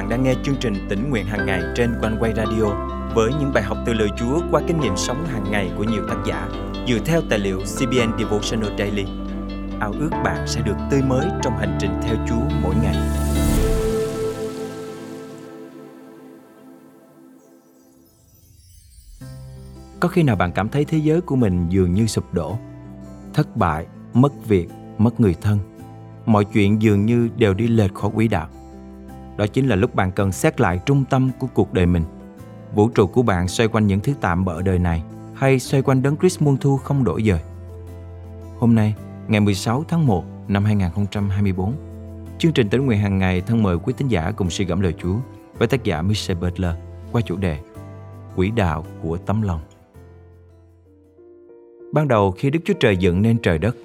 bạn đang nghe chương trình tỉnh nguyện hàng ngày trên quanh quay radio với những bài học từ lời Chúa qua kinh nghiệm sống hàng ngày của nhiều tác giả dựa theo tài liệu CBN Devotional Daily. Ao ước bạn sẽ được tươi mới trong hành trình theo Chúa mỗi ngày. Có khi nào bạn cảm thấy thế giới của mình dường như sụp đổ, thất bại, mất việc, mất người thân, mọi chuyện dường như đều đi lệch khỏi quỹ đạo. Đó chính là lúc bạn cần xét lại trung tâm của cuộc đời mình. Vũ trụ của bạn xoay quanh những thứ tạm bỡ đời này hay xoay quanh đấng Christ muôn thu không đổi dời. Hôm nay, ngày 16 tháng 1 năm 2024, chương trình tính nguyện hàng ngày thân mời quý tín giả cùng suy gẫm lời Chúa với tác giả Michel Butler qua chủ đề Quỹ đạo của tấm lòng. Ban đầu khi Đức Chúa Trời dựng nên trời đất,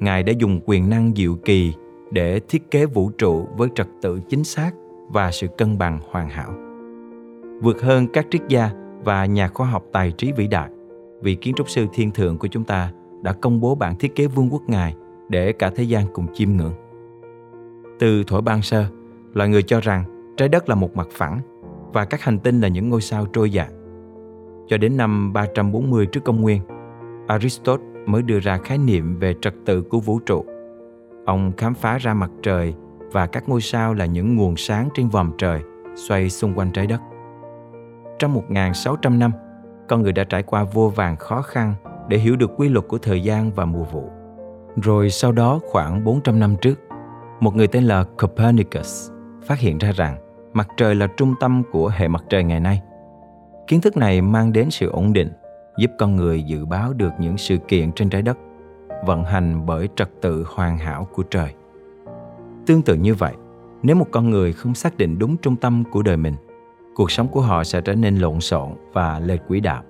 Ngài đã dùng quyền năng diệu kỳ để thiết kế vũ trụ với trật tự chính xác và sự cân bằng hoàn hảo. Vượt hơn các triết gia và nhà khoa học tài trí vĩ đại, vị kiến trúc sư thiên thượng của chúng ta đã công bố bản thiết kế vương quốc Ngài để cả thế gian cùng chiêm ngưỡng. Từ thuở ban sơ, loài người cho rằng trái đất là một mặt phẳng và các hành tinh là những ngôi sao trôi dạt. Cho đến năm 340 trước công nguyên, Aristotle mới đưa ra khái niệm về trật tự của vũ trụ. Ông khám phá ra mặt trời và các ngôi sao là những nguồn sáng trên vòm trời xoay xung quanh trái đất. Trong 1.600 năm, con người đã trải qua vô vàng khó khăn để hiểu được quy luật của thời gian và mùa vụ. Rồi sau đó khoảng 400 năm trước, một người tên là Copernicus phát hiện ra rằng mặt trời là trung tâm của hệ mặt trời ngày nay. Kiến thức này mang đến sự ổn định giúp con người dự báo được những sự kiện trên trái đất vận hành bởi trật tự hoàn hảo của trời tương tự như vậy, nếu một con người không xác định đúng trung tâm của đời mình, cuộc sống của họ sẽ trở nên lộn xộn và lệch quỹ đạo.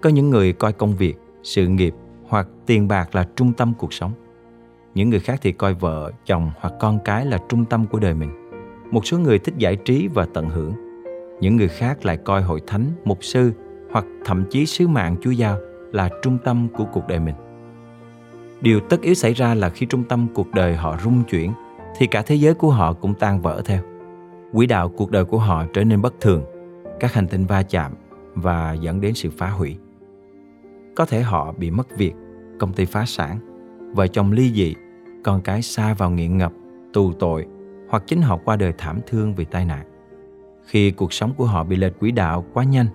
Có những người coi công việc, sự nghiệp hoặc tiền bạc là trung tâm cuộc sống. Những người khác thì coi vợ, chồng hoặc con cái là trung tâm của đời mình. Một số người thích giải trí và tận hưởng. Những người khác lại coi hội thánh, mục sư hoặc thậm chí sứ mạng Chúa giao là trung tâm của cuộc đời mình. Điều tất yếu xảy ra là khi trung tâm cuộc đời họ rung chuyển thì cả thế giới của họ cũng tan vỡ theo. Quỹ đạo cuộc đời của họ trở nên bất thường, các hành tinh va chạm và dẫn đến sự phá hủy. Có thể họ bị mất việc, công ty phá sản, vợ chồng ly dị, con cái xa vào nghiện ngập, tù tội hoặc chính họ qua đời thảm thương vì tai nạn. Khi cuộc sống của họ bị lệch quỹ đạo quá nhanh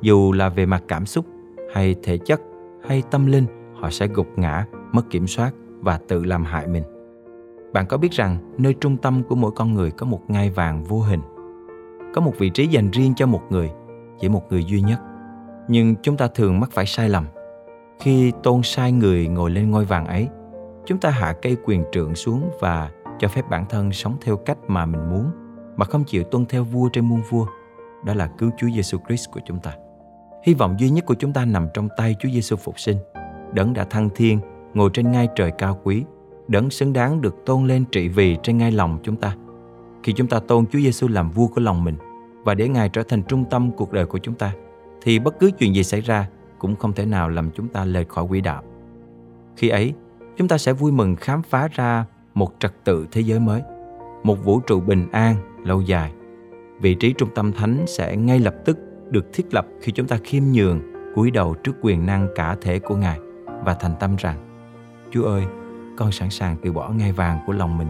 dù là về mặt cảm xúc hay thể chất hay tâm linh họ sẽ gục ngã mất kiểm soát và tự làm hại mình bạn có biết rằng nơi trung tâm của mỗi con người có một ngai vàng vô hình có một vị trí dành riêng cho một người chỉ một người duy nhất nhưng chúng ta thường mắc phải sai lầm khi tôn sai người ngồi lên ngôi vàng ấy chúng ta hạ cây quyền trượng xuống và cho phép bản thân sống theo cách mà mình muốn mà không chịu tuân theo vua trên muôn vua đó là cứu Chúa Giêsu Christ của chúng ta. Hy vọng duy nhất của chúng ta nằm trong tay Chúa Giêsu phục sinh. Đấng đã thăng thiên, ngồi trên ngai trời cao quý, đấng xứng đáng được tôn lên trị vì trên ngai lòng chúng ta. Khi chúng ta tôn Chúa Giêsu làm vua của lòng mình và để Ngài trở thành trung tâm cuộc đời của chúng ta, thì bất cứ chuyện gì xảy ra cũng không thể nào làm chúng ta lệch khỏi quỹ đạo. Khi ấy, chúng ta sẽ vui mừng khám phá ra một trật tự thế giới mới, một vũ trụ bình an lâu dài. Vị trí trung tâm thánh sẽ ngay lập tức được thiết lập khi chúng ta khiêm nhường, cúi đầu trước quyền năng cả thể của Ngài và thành tâm rằng Chúa ơi, con sẵn sàng từ bỏ ngai vàng của lòng mình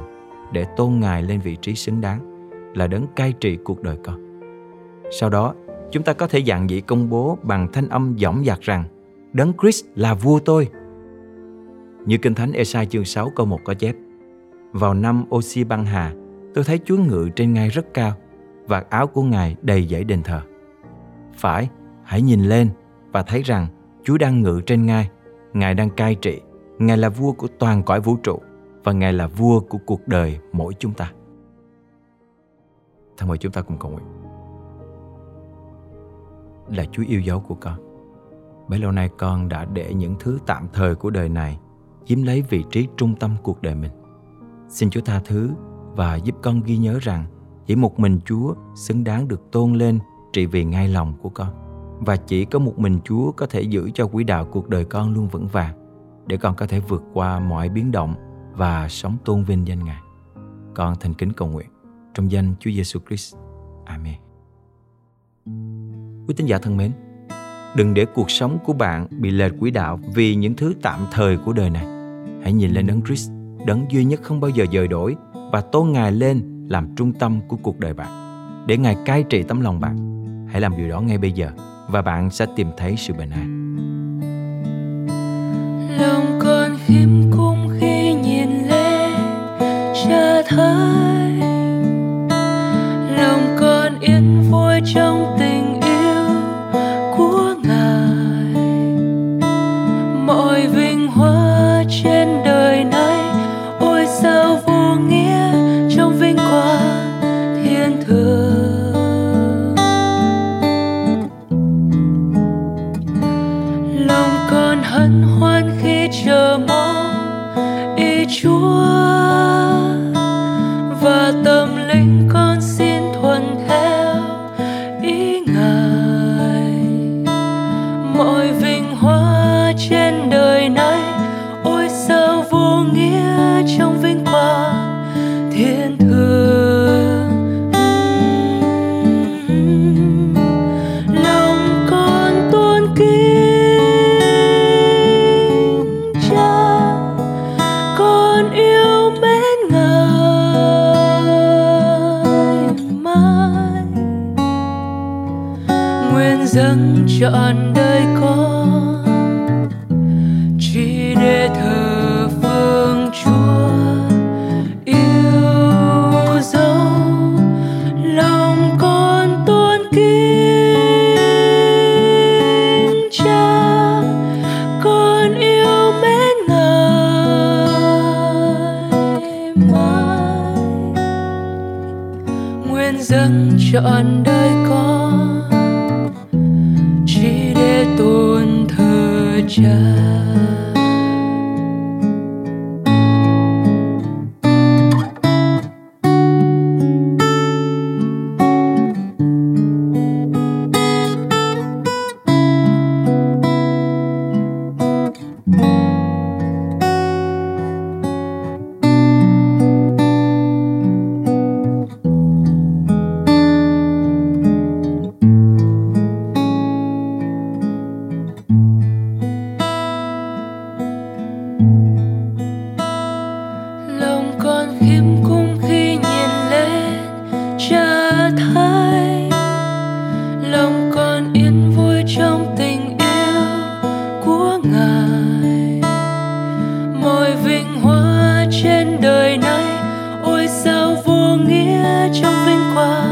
để tôn Ngài lên vị trí xứng đáng là đấng cai trị cuộc đời con. Sau đó, chúng ta có thể dạng dĩ công bố bằng thanh âm dõng dạc rằng Đấng Christ là vua tôi. Như Kinh Thánh Esai chương 6 câu 1 có chép Vào năm Osi băng hà, tôi thấy Chúa ngự trên ngai rất cao, và áo của Ngài đầy dãy đền thờ. Phải, hãy nhìn lên và thấy rằng Chúa đang ngự trên ngai, Ngài đang cai trị, Ngài là vua của toàn cõi vũ trụ và Ngài là vua của cuộc đời mỗi chúng ta. Thân mời chúng ta cùng cầu nguyện. Là Chúa yêu dấu của con. Bấy lâu nay con đã để những thứ tạm thời của đời này chiếm lấy vị trí trung tâm cuộc đời mình. Xin Chúa tha thứ và giúp con ghi nhớ rằng chỉ một mình Chúa xứng đáng được tôn lên trị vì ngay lòng của con. Và chỉ có một mình Chúa có thể giữ cho quỹ đạo cuộc đời con luôn vững vàng để con có thể vượt qua mọi biến động và sống tôn vinh danh Ngài. Con thành kính cầu nguyện trong danh Chúa Giêsu Christ. Amen. Quý tín giả thân mến, đừng để cuộc sống của bạn bị lệch quỹ đạo vì những thứ tạm thời của đời này. Hãy nhìn lên Đấng Christ, Đấng duy nhất không bao giờ dời đổi và tôn Ngài lên làm trung tâm của cuộc đời bạn. Để Ngài cai trị tấm lòng bạn. Hãy làm điều đó ngay bây giờ và bạn sẽ tìm thấy sự bình an. Khiêm cung khi nhìn lên cha thấy lòng con yên vui trong tình yêu của ngài. Mọi vinh hoa trên đời này, ôi sao vô nghĩa trong vinh quang thiên thượng. Lòng con hân hoan khi chờ mong chúa. Và tâm linh con xin thuận theo ý ngài. Mọi vinh hoa trên đời này, ôi sao vô nghĩa trong vinh quang thiên thượng nguyện dâng trọn đời con. Chỉ để thờ phượng chúa, yêu dấu lòng con tôn kính cha. Con yêu mến ngài mãi. Nguyện dâng trọn ngài. Mọi vinh hoa trên đời này ôi sao vô nghĩa trong vinh quang.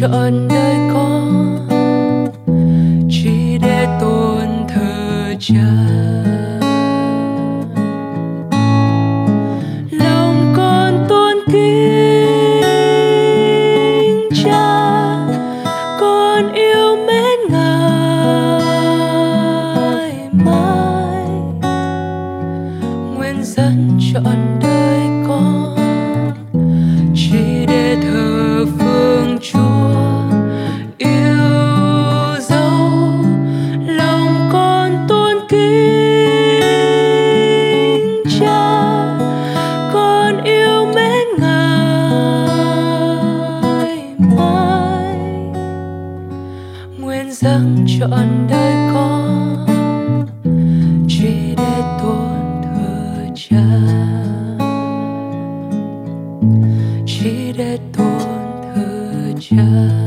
Trọn đời con chỉ để tôn thờ cha. Thờ